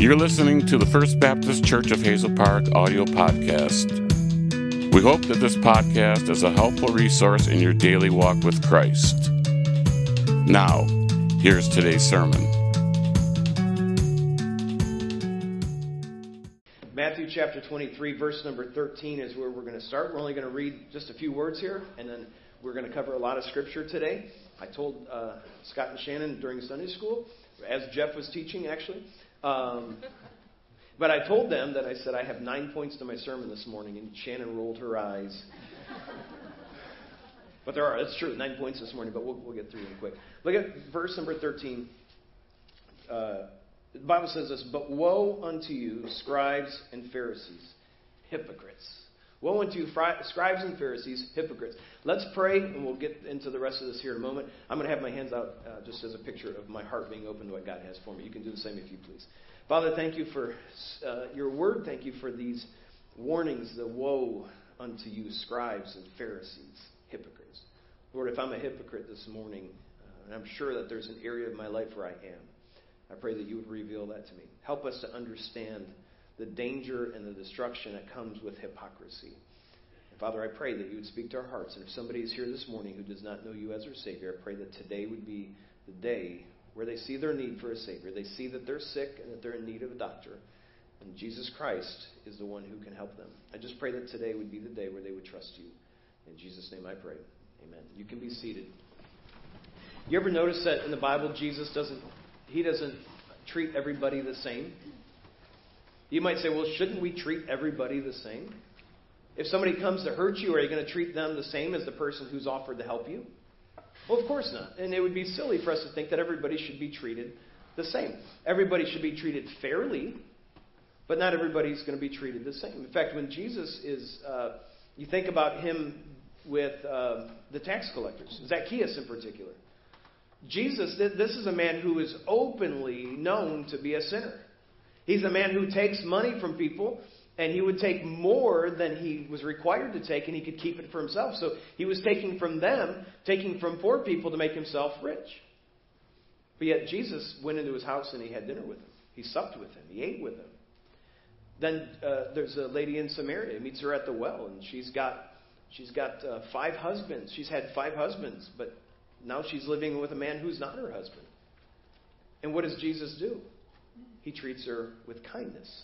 You're listening to the First Baptist Church of Hazel Park audio podcast. We hope that this podcast is a helpful resource in your daily walk with Christ. Now, here's today's sermon. Matthew chapter 23, verse number 13 is where we're going to start. We're only going to read just a few words here, and then we're going to cover a lot of scripture today. I told uh, Scott and Shannon during Sunday school, as Jeff was teaching, actually. Um, but I told them that I said I have nine points to my sermon this morning, and Shannon rolled her eyes. but there are, it's true, nine points this morning, but we'll, we'll get through them quick. Look at verse number 13. Uh, the Bible says this, but woe unto you, scribes and Pharisees, hypocrites. Woe unto you, scribes and Pharisees, hypocrites. Let's pray, and we'll get into the rest of this here in a moment. I'm going to have my hands out uh, just as a picture of my heart being open to what God has for me. You can do the same if you please. Father, thank you for uh, your word. Thank you for these warnings, the woe unto you, scribes and Pharisees, hypocrites. Lord, if I'm a hypocrite this morning, uh, and I'm sure that there's an area of my life where I am, I pray that you would reveal that to me. Help us to understand the danger and the destruction that comes with hypocrisy. And Father, I pray that you would speak to our hearts. And if somebody is here this morning who does not know you as their Savior, I pray that today would be the day where they see their need for a Savior. They see that they're sick and that they're in need of a doctor. And Jesus Christ is the one who can help them. I just pray that today would be the day where they would trust you. In Jesus' name I pray. Amen. You can be seated. You ever notice that in the Bible Jesus doesn't he doesn't treat everybody the same? You might say, well, shouldn't we treat everybody the same? If somebody comes to hurt you, are you going to treat them the same as the person who's offered to help you? Well, of course not. And it would be silly for us to think that everybody should be treated the same. Everybody should be treated fairly, but not everybody's going to be treated the same. In fact, when Jesus is, uh, you think about him with uh, the tax collectors, Zacchaeus in particular. Jesus, this is a man who is openly known to be a sinner. He's a man who takes money from people, and he would take more than he was required to take, and he could keep it for himself. So he was taking from them, taking from poor people to make himself rich. But yet Jesus went into his house and he had dinner with him. He supped with him. He ate with him. Then uh, there's a lady in Samaria. He meets her at the well, and she's got she's got uh, five husbands. She's had five husbands, but now she's living with a man who's not her husband. And what does Jesus do? He treats her with kindness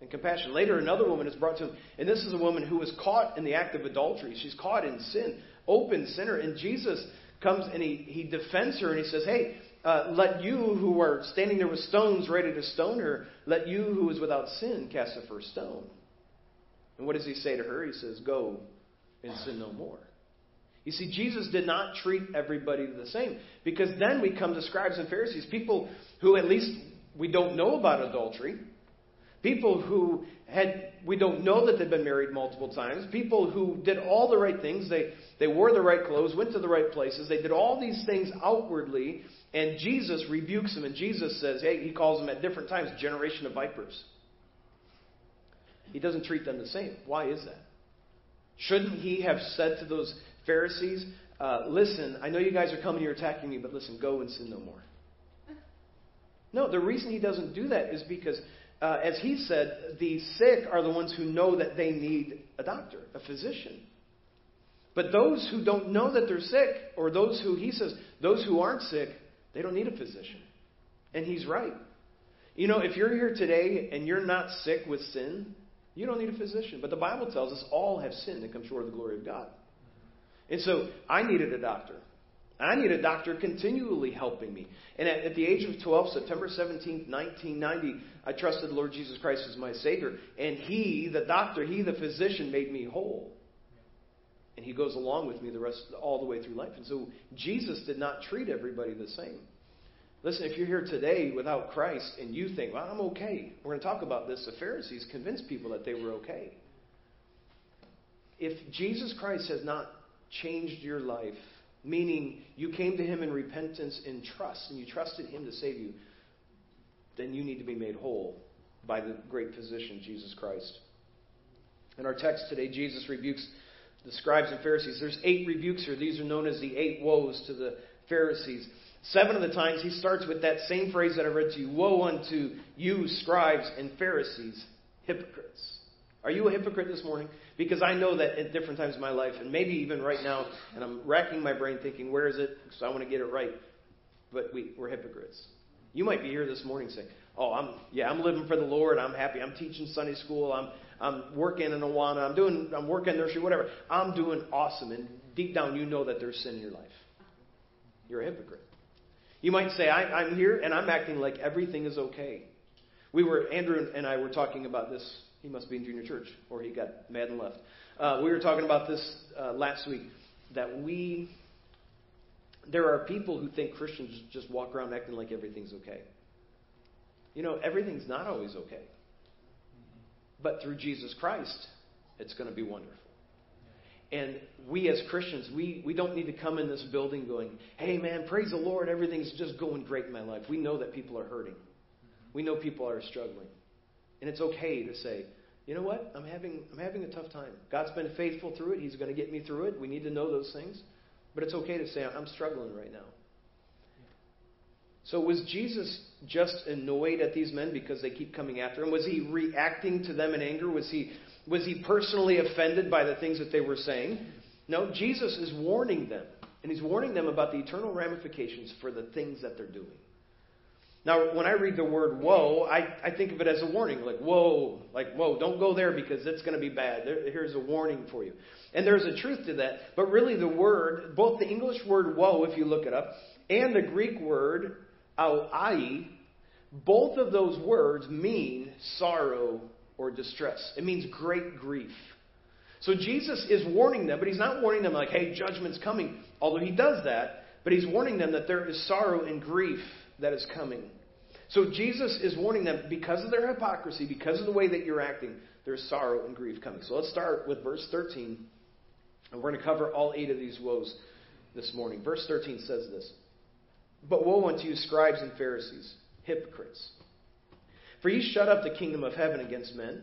and compassion. Later, another woman is brought to him, and this is a woman who was caught in the act of adultery. She's caught in sin, open sinner, and Jesus comes and he, he defends her and he says, Hey, uh, let you who are standing there with stones ready to stone her, let you who is without sin cast the first stone. And what does he say to her? He says, Go and sin no more. You see, Jesus did not treat everybody the same because then we come to scribes and Pharisees, people who at least we don't know about adultery. People who had, we don't know that they've been married multiple times. People who did all the right things. They, they wore the right clothes, went to the right places. They did all these things outwardly. And Jesus rebukes them. And Jesus says, hey, he calls them at different times generation of vipers. He doesn't treat them the same. Why is that? Shouldn't he have said to those Pharisees, uh, listen, I know you guys are coming here attacking me, but listen, go and sin no more. No, the reason he doesn't do that is because, uh, as he said, the sick are the ones who know that they need a doctor, a physician. But those who don't know that they're sick, or those who, he says, those who aren't sick, they don't need a physician. And he's right. You know, if you're here today and you're not sick with sin, you don't need a physician. But the Bible tells us all have sinned and come short of the glory of God. And so I needed a doctor. I need a doctor continually helping me. And at, at, the age of 12, September 17, 1990, I trusted the Lord Jesus Christ as my Savior. And He, the doctor, He, the physician, made me whole. And He goes along with me the rest, all the way through life. And so Jesus did not treat everybody the same. Listen, if you're here today without Christ and you think, well, I'm okay, we're going to talk about this. The Pharisees convinced people that they were okay. If Jesus Christ has not changed your life, meaning you came to Him in repentance and trust, and you trusted Him to save you, then you need to be made whole by the great physician, Jesus Christ. In our text today, Jesus rebukes the scribes and Pharisees. There's eight rebukes here. These are known as the eight woes to the Pharisees. Seven of the times he starts with that same phrase that I read to you Woe unto you, scribes and Pharisees, hypocrites. Are you a hypocrite this morning? Because I know that at different times in my life, and maybe even right now, and I'm racking my brain thinking, where is it? So I want to get it right. But we, we're hypocrites. You might be here this morning saying, "Oh, I'm yeah, I'm living for the Lord. I'm happy. I'm teaching Sunday school. I'm I'm working in Awana. I'm doing I'm working nursery. Whatever. I'm doing awesome." And deep down, you know that there's sin in your life. You're a hypocrite. You might say, I, "I'm here and I'm acting like everything is okay." We were Andrew and I were talking about this he must be in junior church, or he got mad and left. Uh, we were talking about this uh, last week that we, there are people who think Christians just walk around acting like everything's okay. You know, everything's not always okay. But through Jesus Christ, it's going to be wonderful. And we as Christians, we, we don't need to come in this building going, hey man, praise the Lord, everything's just going great in my life. We know that people are hurting. We know people are struggling. And it's okay to say, you know what? I'm having, I'm having a tough time. God's been faithful through it. He's going to get me through it. We need to know those things. But it's okay to say, I'm struggling right now. So was Jesus just annoyed at these men because they keep coming after him? Was he reacting to them in anger? Was he, was he personally offended by the things that they were saying? No, Jesus is warning them. And he's warning them about the eternal ramifications for the things that they're doing. Now, when I read the word woe, I, I think of it as a warning, like, whoa, like, whoa, don't go there because it's going to be bad. There, here's a warning for you. And there's a truth to that. But really, the word, both the English word woe, if you look it up, and the Greek word ai, both of those words mean sorrow or distress. It means great grief. So Jesus is warning them, but he's not warning them like, hey, judgment's coming, although he does that, but he's warning them that there is sorrow and grief that is coming. So Jesus is warning them because of their hypocrisy, because of the way that you're acting, there's sorrow and grief coming. So let's start with verse 13. And we're going to cover all eight of these woes this morning. Verse 13 says this But woe unto you, scribes and Pharisees, hypocrites! For ye shut up the kingdom of heaven against men,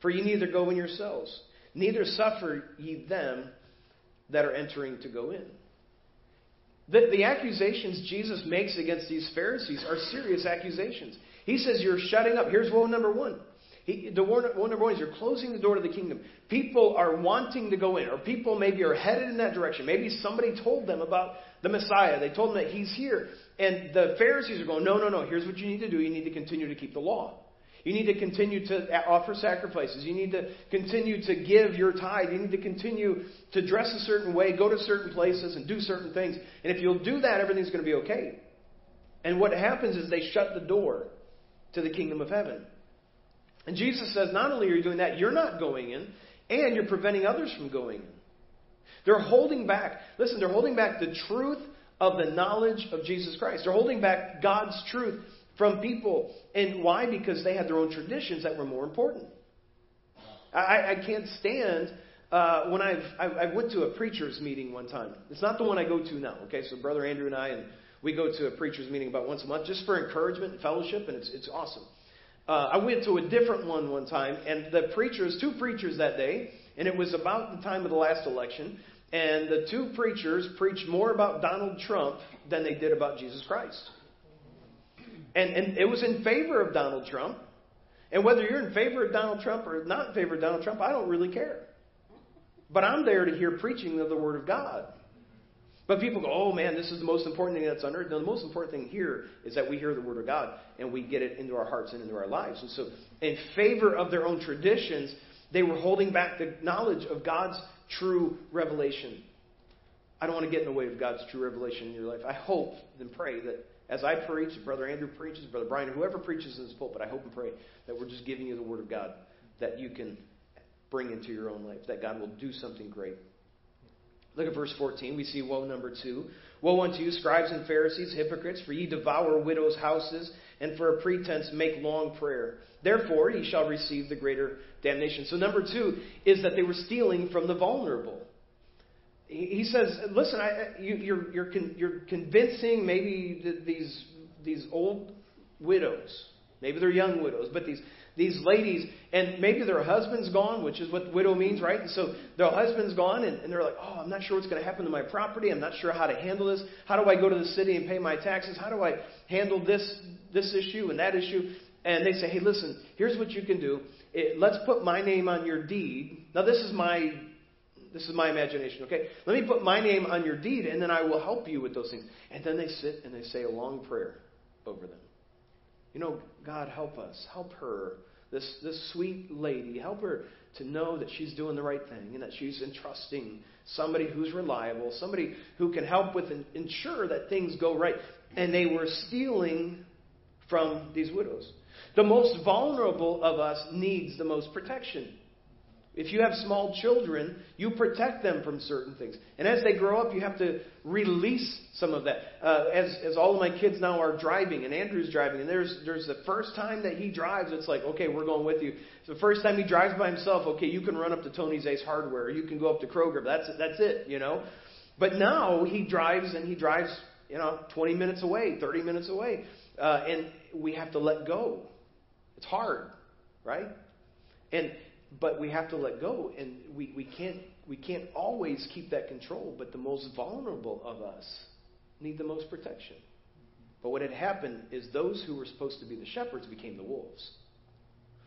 for ye neither go in yourselves, neither suffer ye them that are entering to go in. The, the accusations Jesus makes against these Pharisees are serious accusations. He says, You're shutting up. Here's woe number one. He, the one, number one is you're closing the door to the kingdom. People are wanting to go in, or people maybe are headed in that direction. Maybe somebody told them about the Messiah. They told them that he's here. And the Pharisees are going, No, no, no. Here's what you need to do. You need to continue to keep the law. You need to continue to offer sacrifices. You need to continue to give your tithe. You need to continue to dress a certain way, go to certain places, and do certain things. And if you'll do that, everything's going to be okay. And what happens is they shut the door to the kingdom of heaven. And Jesus says, not only are you doing that, you're not going in, and you're preventing others from going in. They're holding back. Listen, they're holding back the truth of the knowledge of Jesus Christ. They're holding back God's truth from people. And why? Because they had their own traditions that were more important. I, I can't stand uh, when I've, I, I went to a preacher's meeting one time. It's not the one I go to now. Okay, so Brother Andrew and I, and we go to a preacher's meeting about once a month just for encouragement and fellowship, and it's, it's awesome. Uh, I went to a different one one time, and the preachers, two preachers that day, and it was about the time of the last election, and the two preachers preached more about Donald Trump than they did about Jesus Christ. And, and it was in favor of Donald Trump. And whether you're in favor of Donald Trump or not in favor of Donald Trump, I don't really care. But I'm there to hear preaching of the Word of God. But people go, oh man, this is the most important thing that's on earth. No, the most important thing here is that we hear the Word of God and we get it into our hearts and into our lives. And so, in favor of their own traditions, they were holding back the knowledge of God's true revelation. I don't want to get in the way of God's true revelation in your life. I hope and pray that as I preach, Brother Andrew preaches, Brother Brian, whoever preaches in this pulpit, I hope and pray that we're just giving you the Word of God that you can bring into your own life, that God will do something great. Look at verse 14. We see woe number two. Woe unto you, scribes and Pharisees, hypocrites, for ye devour widows' houses, and for a pretense make long prayer. Therefore ye shall receive the greater damnation. So, number two is that they were stealing from the vulnerable he says, listen, I, you, you're, you're, con, you're convincing maybe these, these old widows Maybe they're young widows, but these these ladies, and maybe their husband's gone, which is what widow means, right? And so their husband's gone, and, and they're like, oh, I'm not sure what's going to happen to my property. I'm not sure how to handle this. How do I go to the city and pay my taxes? How do I handle this this issue and that issue? And they say, hey, listen, here's what you can do. It, let's put my name on your deed. Now, this is my this is my imagination, okay? Let me put my name on your deed, and then I will help you with those things. And then they sit and they say a long prayer over them. You know, God, help us. Help her, this, this sweet lady. Help her to know that she's doing the right thing and that she's entrusting somebody who's reliable, somebody who can help with and ensure that things go right. And they were stealing from these widows. The most vulnerable of us needs the most protection. If you have small children, you protect them from certain things. And as they grow up, you have to release some of that. Uh, as, as all of my kids now are driving, and Andrew's driving, and there's, there's the first time that he drives, it's like, okay, we're going with you. So the first time he drives by himself, okay, you can run up to Tony's Ace Hardware, or you can go up to Kroger. That's, that's it, you know? But now he drives, and he drives, you know, 20 minutes away, 30 minutes away. Uh, and we have to let go. It's hard, right? And but we have to let go, and we, we can't we can't always keep that control. But the most vulnerable of us need the most protection. But what had happened is those who were supposed to be the shepherds became the wolves.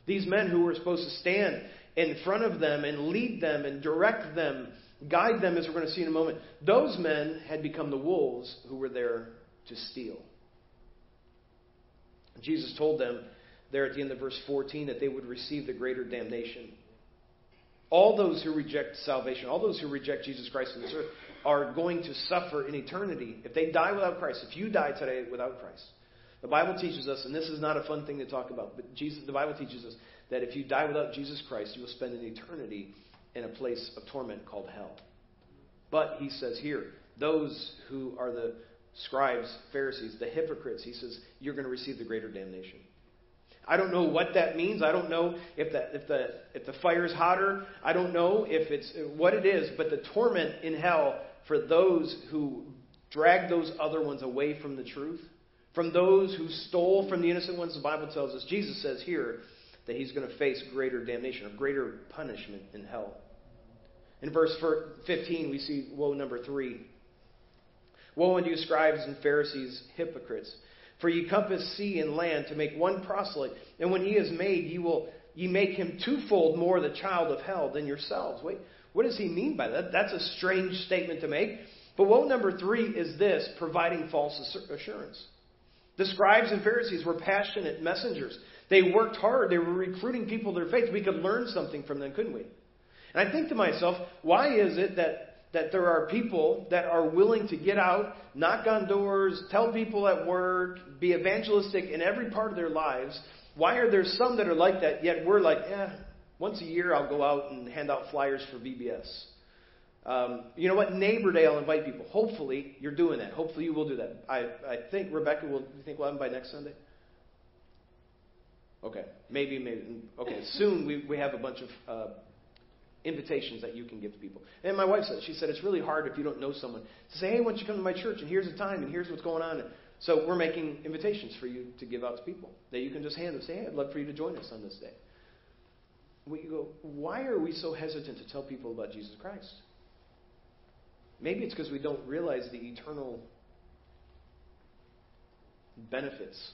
These men who were supposed to stand in front of them and lead them and direct them, guide them, as we're going to see in a moment, those men had become the wolves who were there to steal. Jesus told them there at the end of verse 14 that they would receive the greater damnation. All those who reject salvation, all those who reject Jesus Christ in this earth, are going to suffer in eternity if they die without Christ. If you die today without Christ, the Bible teaches us, and this is not a fun thing to talk about, but Jesus, the Bible teaches us that if you die without Jesus Christ, you will spend an eternity in a place of torment called hell. But he says here, those who are the scribes, Pharisees, the hypocrites, he says, you're going to receive the greater damnation. I don't know what that means. I don't know if the, if the, if the fire's hotter. I don't know if it's what it is, but the torment in hell for those who drag those other ones away from the truth, from those who stole from the innocent ones, the Bible tells us, Jesus says here that he's going to face greater damnation or greater punishment in hell. In verse 15, we see woe number three. Woe unto you, scribes and Pharisees, hypocrites! For ye compass sea and land to make one proselyte, and when he is made, ye will ye make him twofold more the child of hell than yourselves. Wait, what does he mean by that? That's a strange statement to make. But woe number three is this providing false assurance. The scribes and Pharisees were passionate messengers. They worked hard. They were recruiting people to their faith. We could learn something from them, couldn't we? And I think to myself, why is it that that there are people that are willing to get out, knock on doors, tell people at work, be evangelistic in every part of their lives. Why are there some that are like that, yet we're like, eh, once a year I'll go out and hand out flyers for VBS. Um, you know what? Neighbor Day, I'll invite people. Hopefully, you're doing that. Hopefully, you will do that. I, I think Rebecca will. You think we'll have them by next Sunday? Okay, maybe, maybe. Okay, soon we we have a bunch of uh, invitations that you can give to people. And my wife said, she said, it's really hard if you don't know someone to say, hey, why don't you come to my church and here's the time and here's what's going on. So we're making invitations for you to give out to people that you can just hand them. Say, hey, I'd love for you to join us on this day. We go, why are we so hesitant to tell people about Jesus Christ? Maybe it's because we don't realize the eternal benefits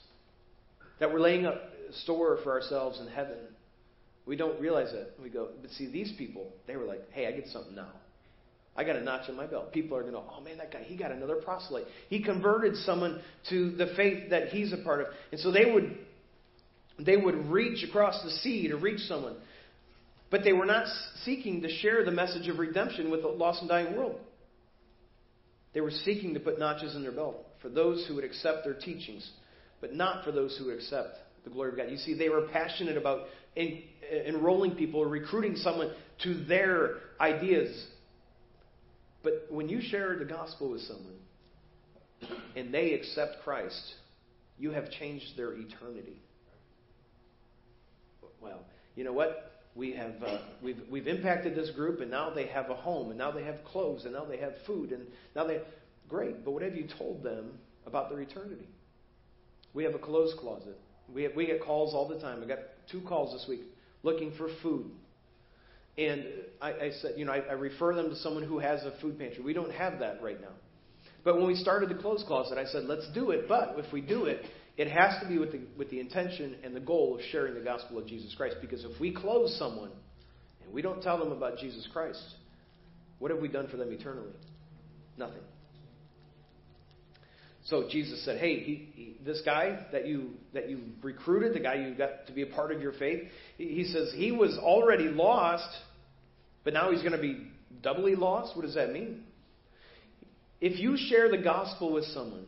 that we're laying up store for ourselves in heaven we don't realize it. We go, but see, these people, they were like, hey, I get something now. I got a notch in my belt. People are going to, oh man, that guy, he got another proselyte. He converted someone to the faith that he's a part of. And so they would, they would reach across the sea to reach someone. But they were not seeking to share the message of redemption with the lost and dying world. They were seeking to put notches in their belt for those who would accept their teachings, but not for those who would accept the glory of God. You see, they were passionate about en- enrolling people or recruiting someone to their ideas. But when you share the gospel with someone and they accept Christ, you have changed their eternity. Well, you know what? We have uh, we've we've impacted this group, and now they have a home, and now they have clothes, and now they have food, and now they great. But what have you told them about their eternity? We have a clothes closet We, we get calls all the time. I got two calls this week looking for food. And I, I said, you know, I, I refer them to someone who has a food pantry. We don't have that right now. But when we started the clothes closet, I said, let's do it. But if we do it, it has to be with the, with the intention and the goal of sharing the gospel of Jesus Christ. Because if we close someone and we don't tell them about Jesus Christ, what have we done for them eternally? Nothing. So Jesus said, "Hey, he, he, this guy that you that you recruited, the guy you got to be a part of your faith, he, he says he was already lost, but now he's going to be doubly lost. What does that mean? If you share the gospel with someone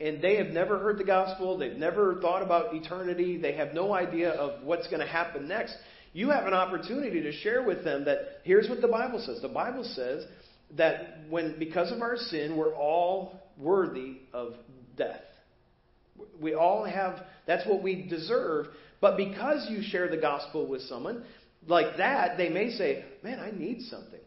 and they have never heard the gospel, they've never thought about eternity, they have no idea of what's going to happen next, you have an opportunity to share with them that here's what the Bible says. The Bible says that when because of our sin we're all worthy of death. We all have that's what we deserve, but because you share the gospel with someone like that, they may say, "Man, I need something."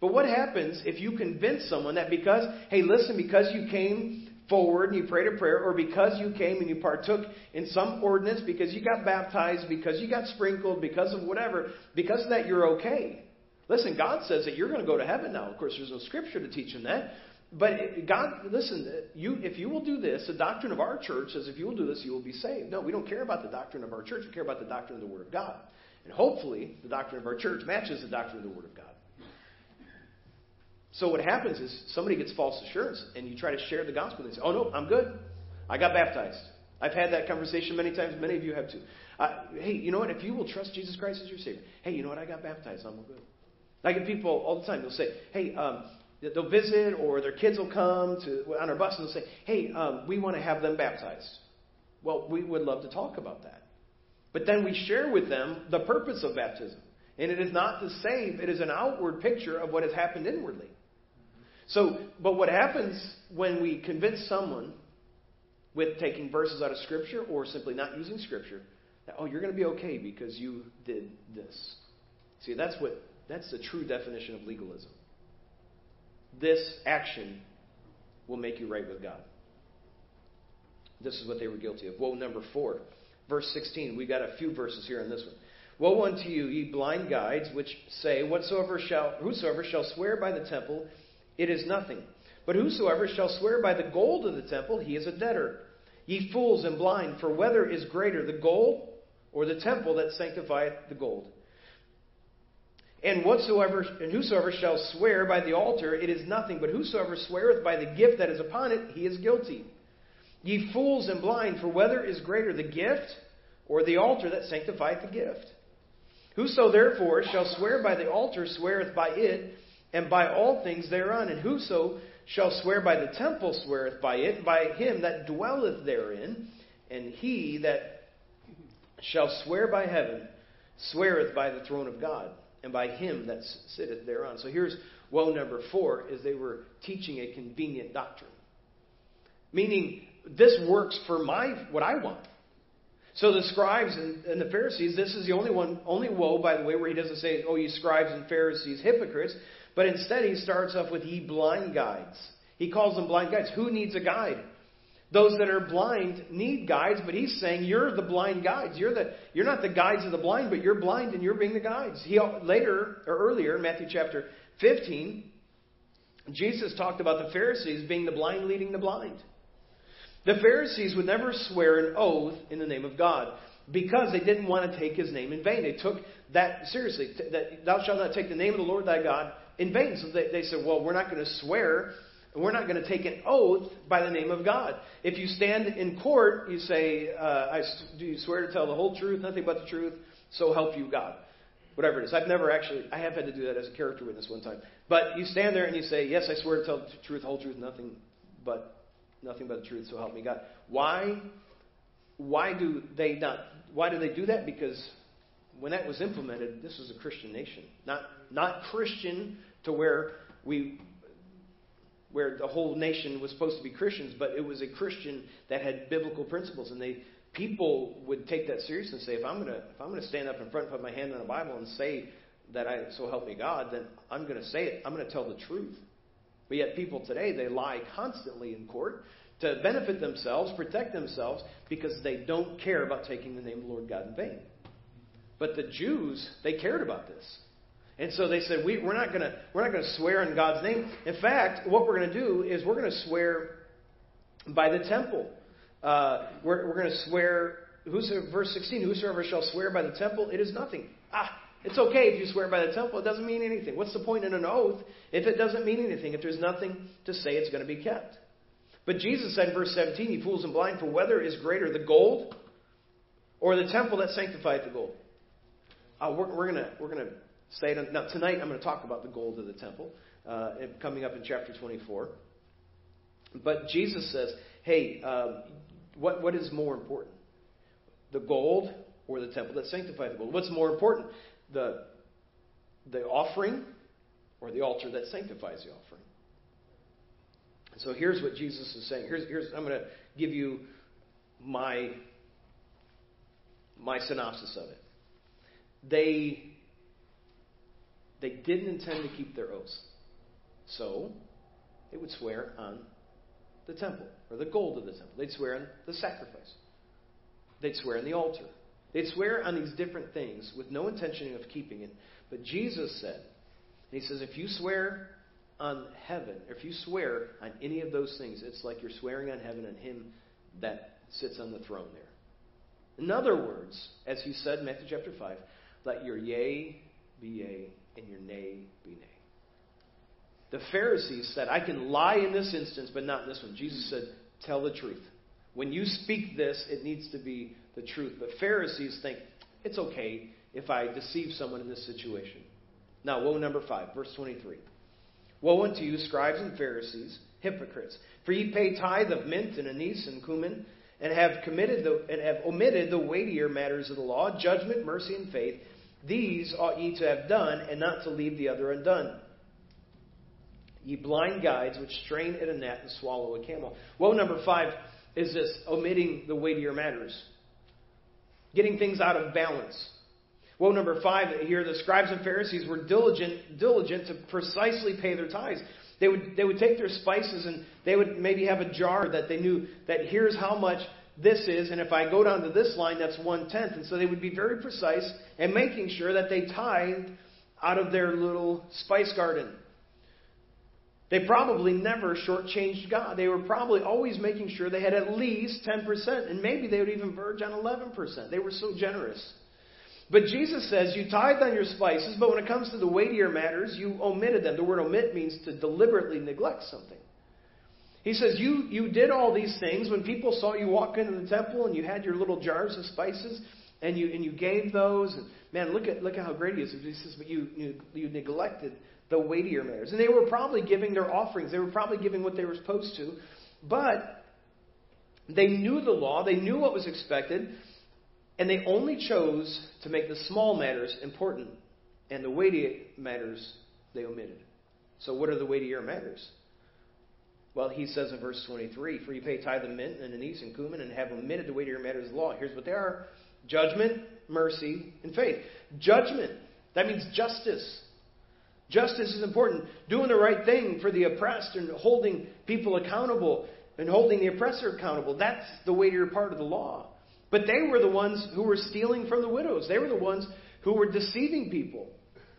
But what happens if you convince someone that because, hey, listen, because you came forward and you prayed a prayer, or because you came and you partook in some ordinance, because you got baptized, because you got sprinkled, because of whatever, because of that, you're okay. Listen, God says that you're going to go to heaven now. Of course, there's no scripture to teach him that. But God, listen, you, if you will do this, the doctrine of our church says if you will do this, you will be saved. No, we don't care about the doctrine of our church. We care about the doctrine of the Word of God. And hopefully, the doctrine of our church matches the doctrine of the Word of God. So what happens is somebody gets false assurance, and you try to share the gospel, and they say, "Oh no, I'm good. I got baptized." I've had that conversation many times. Many of you have too. Uh, hey, you know what? If you will trust Jesus Christ as your Savior, hey, you know what? I got baptized. I'm good. I get people all the time. They'll say, "Hey, um, they'll visit, or their kids will come to on our bus, and they'll say, "Hey, um, we want to have them baptized." Well, we would love to talk about that, but then we share with them the purpose of baptism, and it is not to save; it is an outward picture of what has happened inwardly. So, but what happens when we convince someone with taking verses out of Scripture or simply not using Scripture that, oh, you're going to be okay because you did this? See, that's what that's the true definition of legalism. This action will make you right with God. This is what they were guilty of. Woe number four, verse 16. We've got a few verses here on this one. Woe unto you, ye blind guides, which say, Whatsoever shall, whosoever shall swear by the temple, it is nothing. But whosoever shall swear by the gold of the temple, he is a debtor. Ye fools and blind, for whether is greater, the gold or the temple that sanctifieth the gold? And whatsoever and whosoever shall swear by the altar, it is nothing, but whosoever sweareth by the gift that is upon it, he is guilty. Ye fools and blind, for whether is greater, the gift or the altar that sanctifieth the gift? Whoso therefore shall swear by the altar sweareth by it, and by all things thereon. And whoso shall swear by the temple sweareth by it, by him that dwelleth therein. And he that shall swear by heaven sweareth by the throne of God, and by him that sitteth thereon. So here's woe number four, is they were teaching a convenient doctrine. Meaning, this works for my what I want. So the scribes and, and, the Pharisees, this is the only one, only woe, by the way, where he doesn't say, "Oh, you scribes and Pharisees, hypocrites," But instead, he starts off with ye blind guides. He calls them blind guides. Who needs a guide? Those that are blind need guides, but he's saying you're the blind guides. You're the you're not the guides of the blind, but you're blind and you're being the guides. He later or earlier in Matthew chapter 15, Jesus talked about the Pharisees being the blind leading the blind. The Pharisees would never swear an oath in the name of God because they didn't want to take his name in vain. They took that seriously. That thou shalt not take the name of the Lord thy God in vain. So they, they said, well, we're not going to swear. We're not going to take an oath by the name of God. If you stand in court, you say, uh, I, do you swear to tell the whole truth, nothing but the truth, so help you God. Whatever it is. I've never actually, I have had to do that as a character witness one time. But you stand there and you say, yes, I swear to tell the truth, whole truth, nothing but, nothing but the truth, so help me God. Why, why do they not, why do they do that? Because when that was implemented, this was a Christian nation. Not, not Christian to where we where the whole nation was supposed to be Christians, but it was a Christian that had biblical principles, and they people would take that serious and say, if I'm gonna if I'm gonna stand up in front, put my hand on the Bible, and say that I so help me God, then I'm gonna say it. I'm gonna tell the truth. But yet people today they lie constantly in court to benefit themselves, protect themselves, because they don't care about taking the name of the Lord God in vain. But the Jews, they cared about this. And so they said, we, we're not going to swear in God's name. In fact, what we're going to do is we're going to swear by the temple. Uh, we're we're going to swear. Whosoever, verse 16, whosoever shall swear by the temple, it is nothing. Ah, it's okay if you swear by the temple. It doesn't mean anything. What's the point in an oath if it doesn't mean anything? If there's nothing to say it's going to be kept. But Jesus said in verse 17, "Ye fools and blind, for whether is greater, the gold or the temple that sanctified the gold?" Uh, we're, we're going we're gonna Now, tonight I'm going to talk about the gold of the temple, uh, coming up in chapter 24. But Jesus says, hey, um, what, what is more important? The gold or the temple that sanctifies the gold? What's more important? The, the offering or the altar that sanctifies the offering? So here's what Jesus is saying. Here's, here's I'm going to give you my my synopsis of it. They they didn't intend to keep their oaths. So, they would swear on the temple, or the gold of the temple. They'd swear on the sacrifice. They'd swear on the altar. They'd swear on these different things with no intention of keeping it. But Jesus said, He says, if you swear on heaven, if you swear on any of those things, it's like you're swearing on heaven and Him that sits on the throne there. In other words, as He said in Matthew chapter 5, let your yea be yea and your nay be nay. The Pharisees said, I can lie in this instance, but not in this one. Jesus said, Tell the truth. When you speak this, it needs to be the truth. But Pharisees think, It's okay if I deceive someone in this situation. Now, woe number five, verse 23. Woe unto you, scribes and Pharisees, hypocrites! For ye pay tithe of mint and anise and cumin, and have committed the, and have omitted the weightier matters of the law, judgment, mercy, and faith. These ought ye to have done, and not to leave the other undone. Ye blind guides, which strain at a gnat and swallow a camel. Woe number five is this omitting the weightier matters, getting things out of balance. Woe number five here, the scribes and Pharisees were diligent, diligent to precisely pay their tithes. They would, they would take their spices and they would maybe have a jar that they knew that here's how much this is, and if I go down to this line, that's one tenth. And so they would be very precise and making sure that they tithed out of their little spice garden. They probably never shortchanged God. They were probably always making sure they had at least 10%, and maybe they would even verge on 11%. They were so generous. But Jesus says you tithe on your spices, but when it comes to the weightier matters, you omitted them. The word omit means to deliberately neglect something. He says, you, you did all these things when people saw you walk into the temple and you had your little jars of spices and you, and you gave those. And man, look at, look at how great he is. He says, but you, you, you neglected the weightier matters. And they were probably giving their offerings. They were probably giving what they were supposed to. But they knew the law. They knew what was expected. And they only chose to make the small matters important. And the weighty matters they omitted. So what are the weightier matters? Well, he says in verse 23, For you pay tithe of mint and anise and cumin and have omitted the weightier matters of the law. Here's what they are judgment, mercy, and faith. Judgment, that means justice. Justice is important. Doing the right thing for the oppressed and holding people accountable and holding the oppressor accountable. That's the weightier part of the law. But they were the ones who were stealing from the widows. They were the ones who were deceiving people.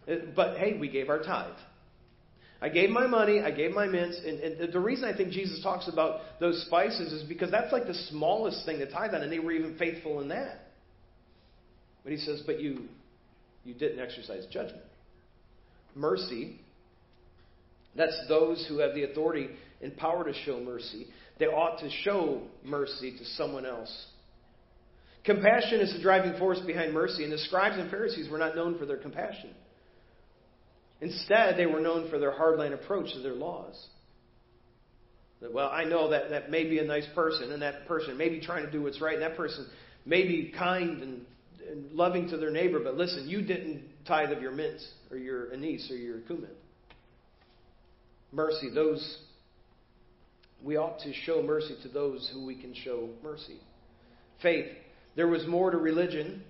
Uh, but hey, we gave our tithe. I gave my money, I gave my mints, and, and, the reason I think Jesus talks about those spices is because that's like the smallest thing to tithe on, and they were even faithful in that. But he says, but you, you didn't exercise judgment. Mercy, that's those who have the authority and power to show mercy. They ought to show mercy to someone else. Compassion is the driving force behind mercy, and the scribes and Pharisees were not known for their compassion. Instead, they were known for their hardline approach to their laws. Well, I know that that may be a nice person, and that person may be trying to do what's right, and that person may be kind and, and loving to their neighbor, but listen, you didn't tithe of your mint or your anise or your cumin. Mercy, those we ought to show mercy to those who we can show mercy. Faith, there was more to religion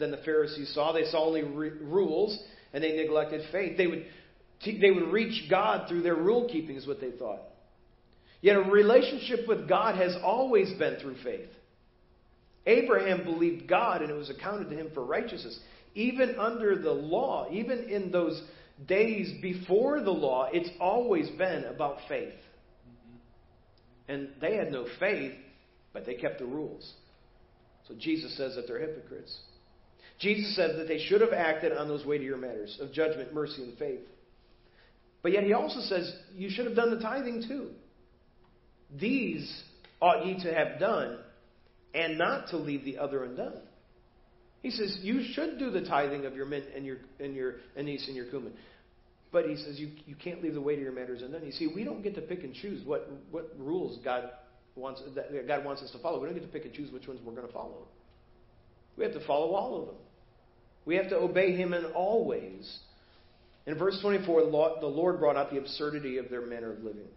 than the Pharisees saw. They saw only re- rules and they neglected faith. They would, they would reach God through their rule keeping, is what they thought. Yet a relationship with God has always been through faith. Abraham believed God and it was accounted to him for righteousness. Even under the law, even in those days before the law, it's always been about faith. And they had no faith, but they kept the rules. So Jesus says that they're hypocrites. Jesus says that they should have acted on those weightier matters of judgment, mercy, and faith. But yet he also says you should have done the tithing too. These ought ye to have done, and not to leave the other undone. He says you should do the tithing of your mint and your and your anise and your cumin. But he says you, you can't leave the weightier matters undone. You see, we don't get to pick and choose what, what rules God wants that God wants us to follow. We don't get to pick and choose which ones we're going to follow. We have to follow all of them. We have to obey him in all ways. In verse 24, the Lord brought out the absurdity of their manner of living.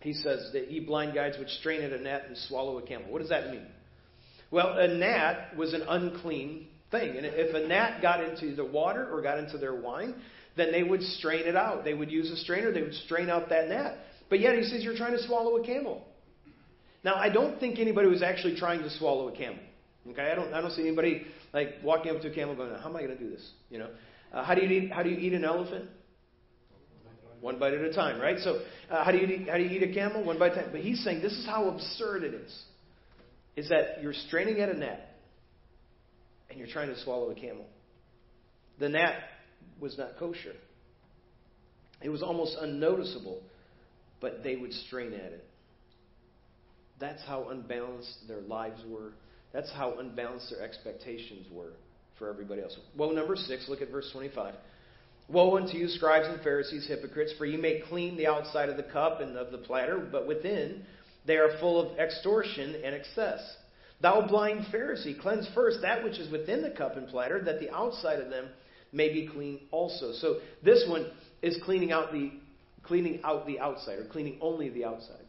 He says that ye blind guides would strain at a gnat and swallow a camel. What does that mean? Well, a gnat was an unclean thing. And if a gnat got into the water or got into their wine, then they would strain it out. They would use a strainer, they would strain out that gnat. But yet he says you're trying to swallow a camel. Now, I don't think anybody was actually trying to swallow a camel. Okay, I don't, I don't see anybody like walking up to a camel going, "How am I going to do this?" You know, uh, how do you eat? How do you eat an elephant? One bite at a time, right? So, uh, how do you eat, how do you eat a camel? One bite at a time. But he's saying this is how absurd it is: is that you're straining at a gnat and you're trying to swallow a camel. The gnat was not kosher. It was almost unnoticeable, but they would strain at it. That's how unbalanced their lives were. That's how unbalanced their expectations were for everybody else. Woe number six, look at verse 25. Woe unto you, scribes and Pharisees, hypocrites, for ye may clean the outside of the cup and of the platter, but within they are full of extortion and excess. Thou blind Pharisee, cleanse first that which is within the cup and platter, that the outside of them may be clean also. So this one is cleaning out the cleaning out the outside, or cleaning only the outside.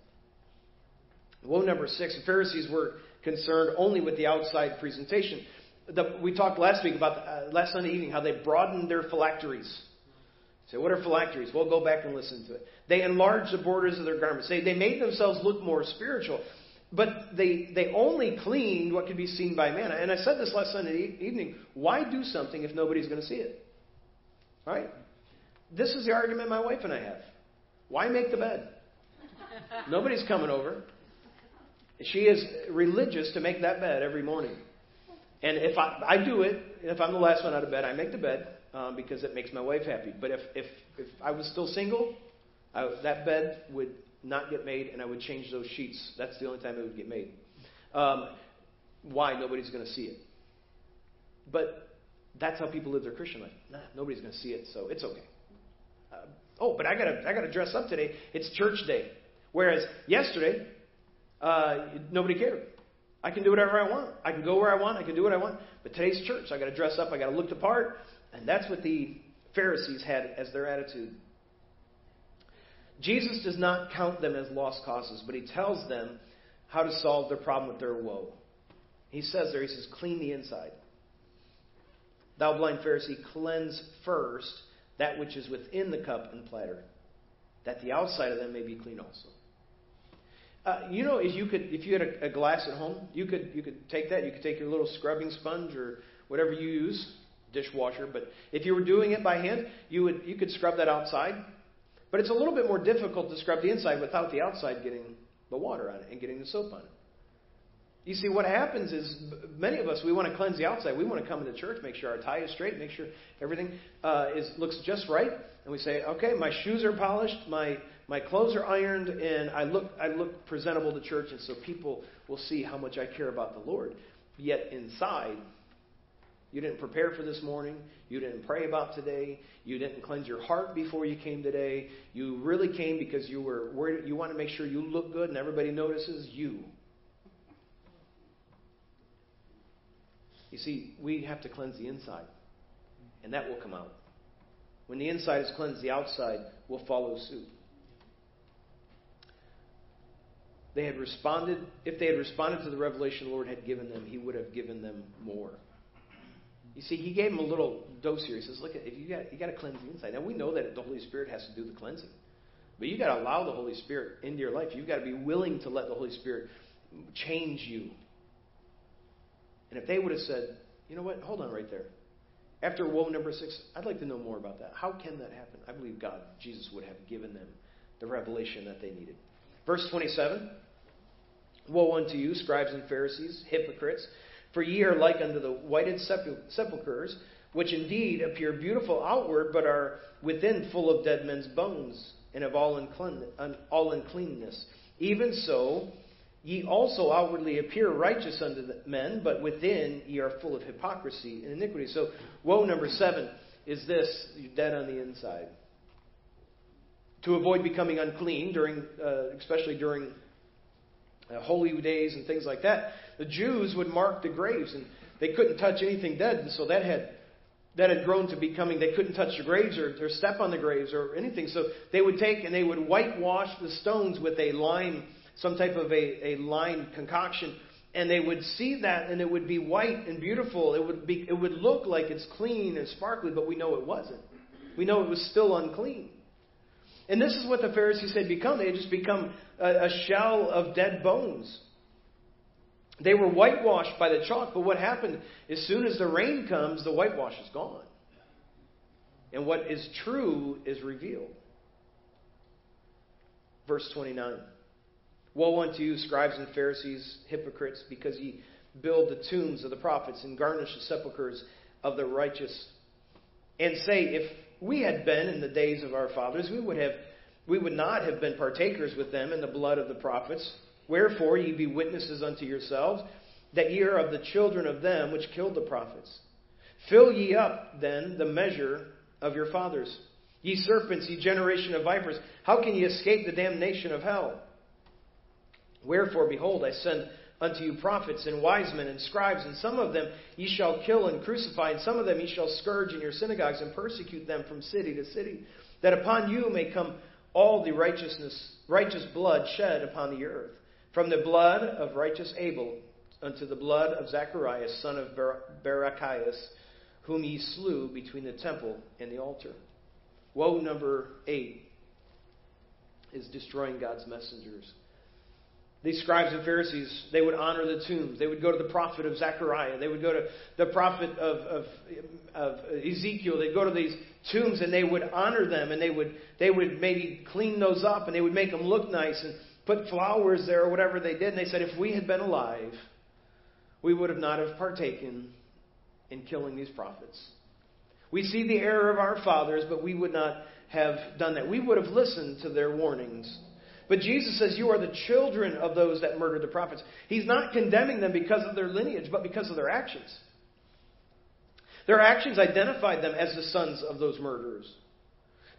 Woe number six, the Pharisees were concerned only with the outside presentation. The, we talked last week about uh, last Sunday evening how they broadened their phylacteries. Say, what are phylacteries? We'll go back and listen to it. They enlarged the borders of their garments. They, they made themselves look more spiritual. But they, they only cleaned what could be seen by man. And I said this last Sunday evening. Why do something if nobody's going to see it? Right? This is the argument my wife and I have. Why make the bed? Nobody's coming over. She is religious to make that bed every morning. And if I, I do it, if I'm the last one out of bed, I make the bed um, because it makes my wife happy. But if, if, if I was still single, I, that bed would not get made, and I would change those sheets. That's the only time it would get made. Um, why? Nobody's going to see it. But that's how people live their Christian life. Nah, nobody's going to see it, so it's okay. Uh, oh, but I got to I got to dress up today. It's church day. Whereas yesterday, uh, nobody cared. I can do whatever I want. I can go where I want. I can do what I want. But today's church. I got to dress up. I got to look the part. And that's what the Pharisees had as their attitude. Jesus does not count them as lost causes, but he tells them how to solve their problem with their woe. He says there, he says, clean the inside. Thou blind Pharisee, cleanse first that which is within the cup and platter, that the outside of them may be clean also. Uh, you know, if you could, if you had a, a, glass at home, you could you could take that. You could take your little scrubbing sponge or whatever you use, dishwasher. But if you were doing it by hand, you would you could scrub that outside. But it's a little bit more difficult to scrub the inside without the outside getting the water on it and getting the soap on it. You see, what happens is many of us we want to cleanse the outside. We want to come into church, make sure our tie is straight, make sure everything uh, is looks just right, and we say, okay, my shoes are polished, my my clothes are ironed, and I look I look presentable to church, and so people will see how much I care about the Lord. Yet inside, you didn't prepare for this morning. You didn't pray about today. You didn't cleanse your heart before you came today. You really came because you were worried. You want to make sure you look good and everybody notices you. You see, we have to cleanse the inside, and that will come out. When the inside is cleansed, the outside will follow suit. They had responded, if they had responded to the revelation the Lord had given them, He would have given them more. You see, He gave them a little dose here. He says, Look, if you got, you got to cleanse the inside. Now, we know that the Holy Spirit has to do the cleansing. But you got to allow the Holy Spirit into your life. You've got to be willing to let the Holy Spirit change you. And if they would have said, you know what, hold on right there. After woe number six, I'd like to know more about that. How can that happen? I believe God, Jesus, would have given them the revelation that they needed. Verse 27 Woe unto you, scribes and Pharisees, hypocrites, for ye are like unto the whited sepulchres, which indeed appear beautiful outward, but are within full of dead men's bones and of all, unclean, all uncleanness. Even so, ye also outwardly appear righteous unto men, but within ye are full of hypocrisy and iniquity. So, woe number seven is this you're dead on the inside. To avoid becoming unclean during, uh, especially during uh, holy days and things like that, the Jews would mark the graves, and they couldn't touch anything dead, and so that had that had grown to becoming they couldn't touch the graves or, or step on the graves or anything. So they would take and they would whitewash the stones with a lime, some type of a, a lime concoction, and they would see that and it would be white and beautiful. It would be it would look like it's clean and sparkly, but we know it wasn't. We know it was still unclean. And this is what the Pharisees had become. They had just become a, a shell of dead bones. They were whitewashed by the chalk, but what happened as soon as the rain comes, the whitewash is gone. And what is true is revealed. Verse 29 Woe unto you, scribes and Pharisees, hypocrites, because ye build the tombs of the prophets and garnish the sepulchres of the righteous, and say, If we had been in the days of our fathers, we would have we would not have been partakers with them in the blood of the prophets. Wherefore ye be witnesses unto yourselves that ye are of the children of them which killed the prophets. Fill ye up then the measure of your fathers. Ye serpents, ye generation of vipers, how can ye escape the damnation of hell? Wherefore, behold, I send unto you prophets and wise men and scribes, and some of them ye shall kill and crucify, and some of them ye shall scourge in your synagogues and persecute them from city to city, that upon you may come all the righteousness, righteous blood shed upon the earth from the blood of righteous Abel unto the blood of Zacharias, son of Bar- Barachias, whom ye slew between the temple and the altar. Woe number eight is destroying God's messengers. These scribes and Pharisees, they would honor the tombs. They would go to the prophet of Zechariah. They would go to the prophet of, of, of Ezekiel. They'd go to these tombs and they would honor them and they would, they would maybe clean those up and they would make them look nice. And put flowers there or whatever they did. And they said, if we had been alive, we would have not have partaken in killing these prophets. We see the error of our fathers, but we would not have done that. We would have listened to their warnings. But Jesus says, You are the children of those that murdered the prophets. He's not condemning them because of their lineage, but because of their actions. Their actions identified them as the sons of those murderers.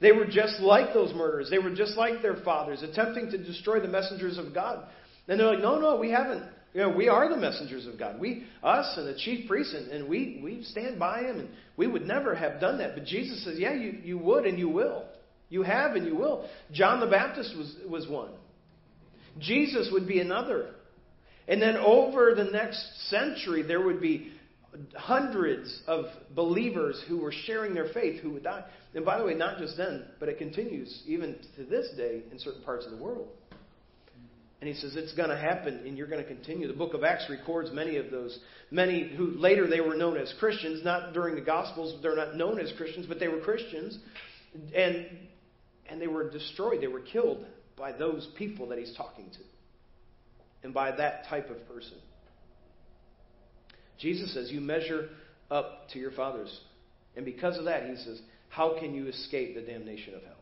They were just like those murderers. They were just like their fathers, attempting to destroy the messengers of God. And they're like, no, no, we haven't. You know, we are the messengers of God. We, us and the chief priests, and, and we, we stand by him, and we would never have done that. But Jesus says, yeah, you, you would and you will. You have and you will. John the Baptist was, was one. Jesus would be another. And then over the next century, there would be hundreds of believers who were sharing their faith who would die. And by the way, not just then, but it continues even to this day in certain parts of the world. And he says it's going to happen and you're going to continue. The book of Acts records many of those. Many who later they were known as Christians, not during the Gospels, they're not known as Christians, but they were Christians. And, and they were destroyed, they were killed by those people that he's talking to. And by that type of person. Jesus says, You measure up to your fathers. And because of that, he says, How can you escape the damnation of hell?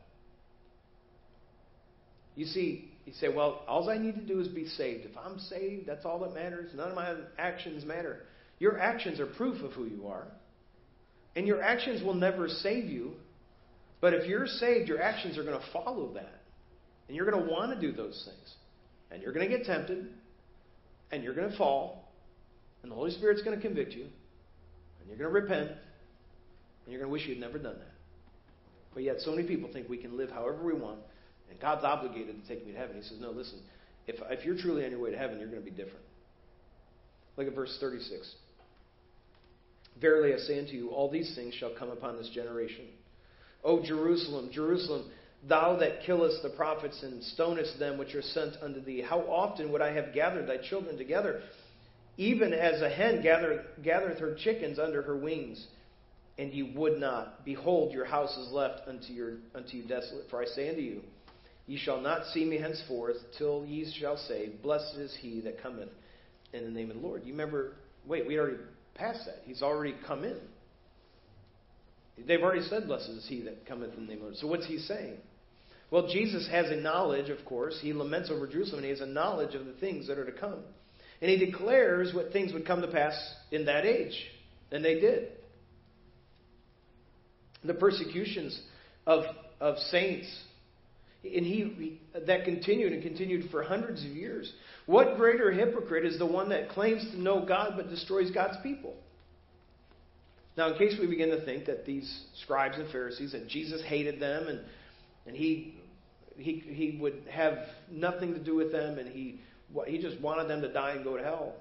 You see, you say, Well, all I need to do is be saved. If I'm saved, that's all that matters. None of my actions matter. Your actions are proof of who you are. And your actions will never save you. But if you're saved, your actions are going to follow that. And you're going to want to do those things. And you're going to get tempted. And you're going to fall. And the Holy Spirit's going to convict you. And you're going to repent. And you're going to wish you'd never done that. But yet, so many people think we can live however we want. And God's obligated to take me to heaven. He says, No, listen. If, if you're truly on your way to heaven, you're going to be different. Look at verse 36. Verily I say unto you, all these things shall come upon this generation. O Jerusalem, Jerusalem, Thou that killest the prophets and stonest them which are sent unto thee, how often would I have gathered thy children together, even as a hen gathereth, gathereth her chickens under her wings, and ye would not? Behold, your house is left unto, your, unto you desolate. For I say unto you, Ye shall not see me henceforth till ye shall say, Blessed is he that cometh in the name of the Lord. You remember, wait, we already passed that. He's already come in. They've already said, Blessed is he that cometh in the name of the Lord. So what's he saying? Well, Jesus has a knowledge, of course. He laments over Jerusalem, and he has a knowledge of the things that are to come. And he declares what things would come to pass in that age. And they did. The persecutions of, of saints and he, that continued and continued for hundreds of years. What greater hypocrite is the one that claims to know God but destroys God's people? Now, in case we begin to think that these scribes and Pharisees, that Jesus hated them and, and he, he, he would have nothing to do with them and he, he just wanted them to die and go to hell.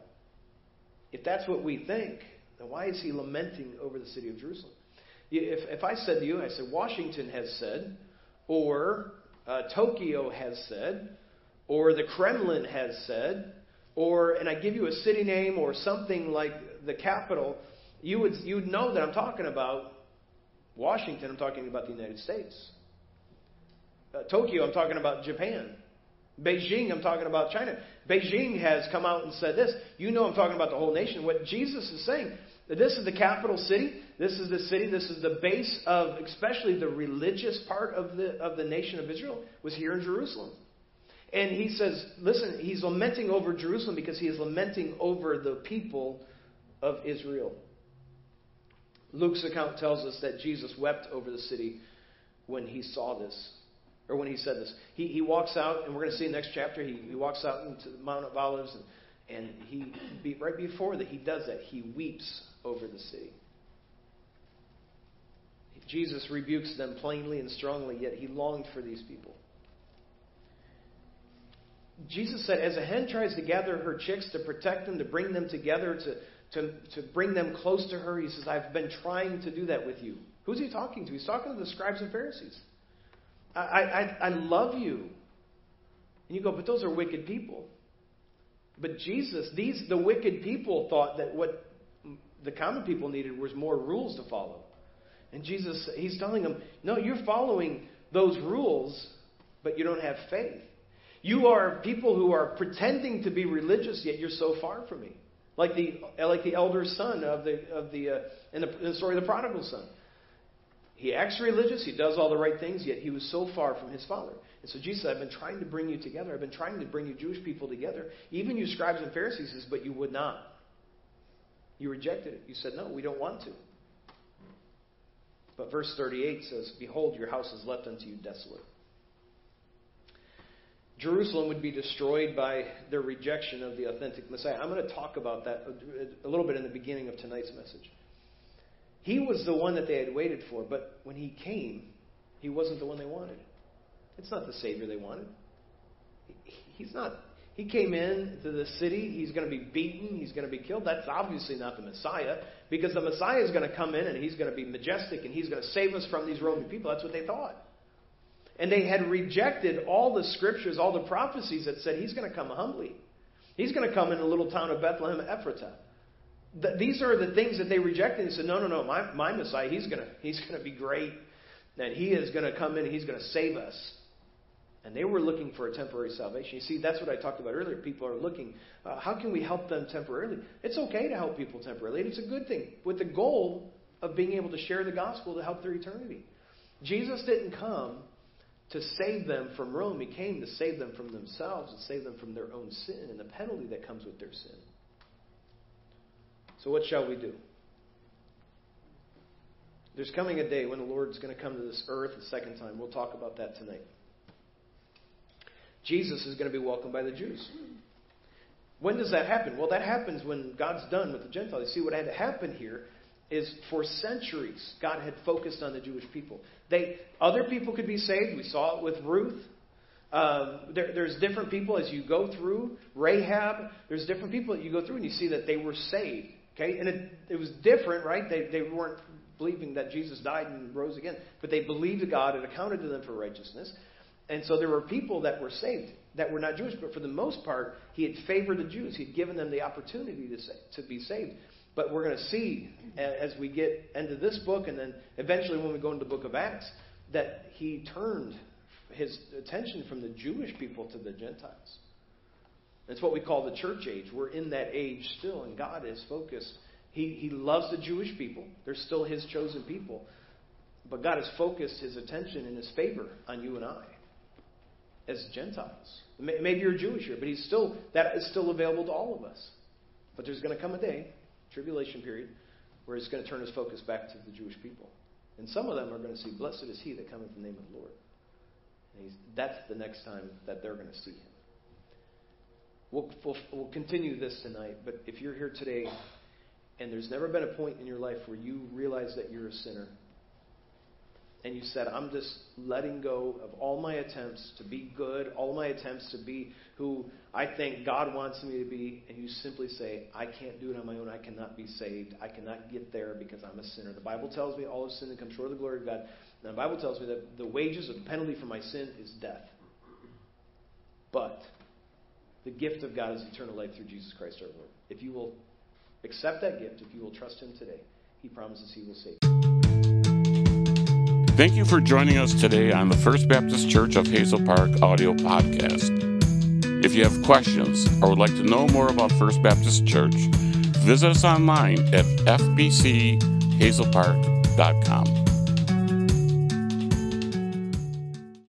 If that's what we think, then why is he lamenting over the city of Jerusalem? If, if I said to you, I said, Washington has said, or uh, Tokyo has said, or the Kremlin has said, or, and I give you a city name or something like the capital, you would, you would know that I'm talking about Washington, I'm talking about the United States. Uh, Tokyo, I'm talking about Japan. Beijing, I'm talking about China. Beijing has come out and said this. You know I'm talking about the whole nation. What Jesus is saying, this is the capital city. This is the city. This is the base of, especially the religious part of the, of the nation of Israel, was here in Jerusalem. And he says, listen, he's lamenting over Jerusalem because he is lamenting over the people of Israel. Luke's account tells us that Jesus wept over the city when he saw this, or when he said this. He, he walks out, and we're going to see in the next chapter, he, he walks out into the Mount of Olives, and, and he, right before that, he does that. He weeps over the city. Jesus rebukes them plainly and strongly, yet he longed for these people. Jesus said, as a hen tries to gather her chicks to protect them, to bring them together, to, to, to bring them close to her, he says, I've been trying to do that with you. Who's he talking to? He's talking to the scribes and Pharisees. I, I, I love you. And you go, but those are wicked people. But Jesus, these the wicked people thought that what the common people needed was more rules to follow. And Jesus, he's telling them, no, you're following those rules, but you don't have faith. You are people who are pretending to be religious, yet you're so far from me. Like the, like the elder son of the, of the, uh, in, the, in the story of the prodigal son. He acts religious, he does all the right things, yet he was so far from his father. And so Jesus said, I've been trying to bring you together. I've been trying to bring you Jewish people together. Even you scribes and Pharisees, says, but you would not. You rejected it. You said, no, we don't want to. But verse 38 says, Behold, your house is left unto you desolate. Jerusalem would be destroyed by their rejection of the authentic Messiah. I'm going to talk about that a little bit in the beginning of tonight's message. He was the one that they had waited for, but when he came, he wasn't the one they wanted. It's not the Savior they wanted. He's not he came in to the city. He's going to be beaten. He's going to be killed. That's obviously not the Messiah because the Messiah is going to come in and he's going to be majestic and he's going to save us from these Roman people. That's what they thought. And they had rejected all the scriptures, all the prophecies that said he's going to come humbly. He's going to come in the little town of Bethlehem Ephratah. these are the things that they rejected. They said, No, no, no, my, my Messiah, he's going to, he's to be great. And he is going to come in and he's going to save us. And they were looking for a temporary salvation. You see, that's what I talked about earlier. People are looking, uh, how can we help them temporarily? It's okay to help people temporarily, and it's a good thing, with the goal of being able to share the gospel to help their eternity. Jesus didn't come to save them from Rome, He came to save them from themselves and save them from their own sin and the penalty that comes with their sin. So, what shall we do? There's coming a day when the Lord's going to come to this earth a second time. We'll talk about that tonight. Jesus is going to be welcomed by the Jews. When does that happen? Well, that happens when God's done with the Gentiles. You see, what had to happen here is for centuries, God had focused on the Jewish people. They, other people could be saved. We saw it with Ruth. Um, there, there's different people as you go through Rahab. There's different people that you go through and you see that they were saved. Okay, and it, it was different, right? They, they weren't believing that Jesus died and rose again, but they believed God and accounted to them for righteousness. And so there were people that were saved that were not Jewish, but for the most part, he had favored the Jews. He had given them the opportunity to, say, to be saved. But we're going to see as we get into this book, and then eventually when we go into the book of Acts, that he turned his attention from the Jewish people to the Gentiles. It's what we call the church age. We're in that age still, and God is focused. He, he loves the Jewish people, they're still his chosen people. But God has focused his attention and his favor on you and I as Gentiles. Maybe you're Jewish here, but he's still that is still available to all of us. But there's going to come a day, tribulation period, where he's going to turn his focus back to the Jewish people. And some of them are going to see, Blessed is he that cometh in the name of the Lord. And that's the next time that they're going to see him. We'll, we'll, we'll continue this tonight, but if you're here today and there's never been a point in your life where you realize that you're a sinner, and you said, I'm just letting go of all my attempts to be good, all my attempts to be who I think God wants me to be, and you simply say, I can't do it on my own. I cannot be saved. I cannot get there because I'm a sinner. The Bible tells me all of sin and come short of the glory of God. And the Bible tells me that the wages of the penalty for my sin is death. But the gift of God is eternal life through Jesus Christ our Lord. If you will accept that gift, if you will trust Him today, He promises He will save you. Thank you for joining us today on the First Baptist Church of Hazel Park audio podcast. If you have questions or would like to know more about First Baptist Church, visit us online at fbchazelpark.com.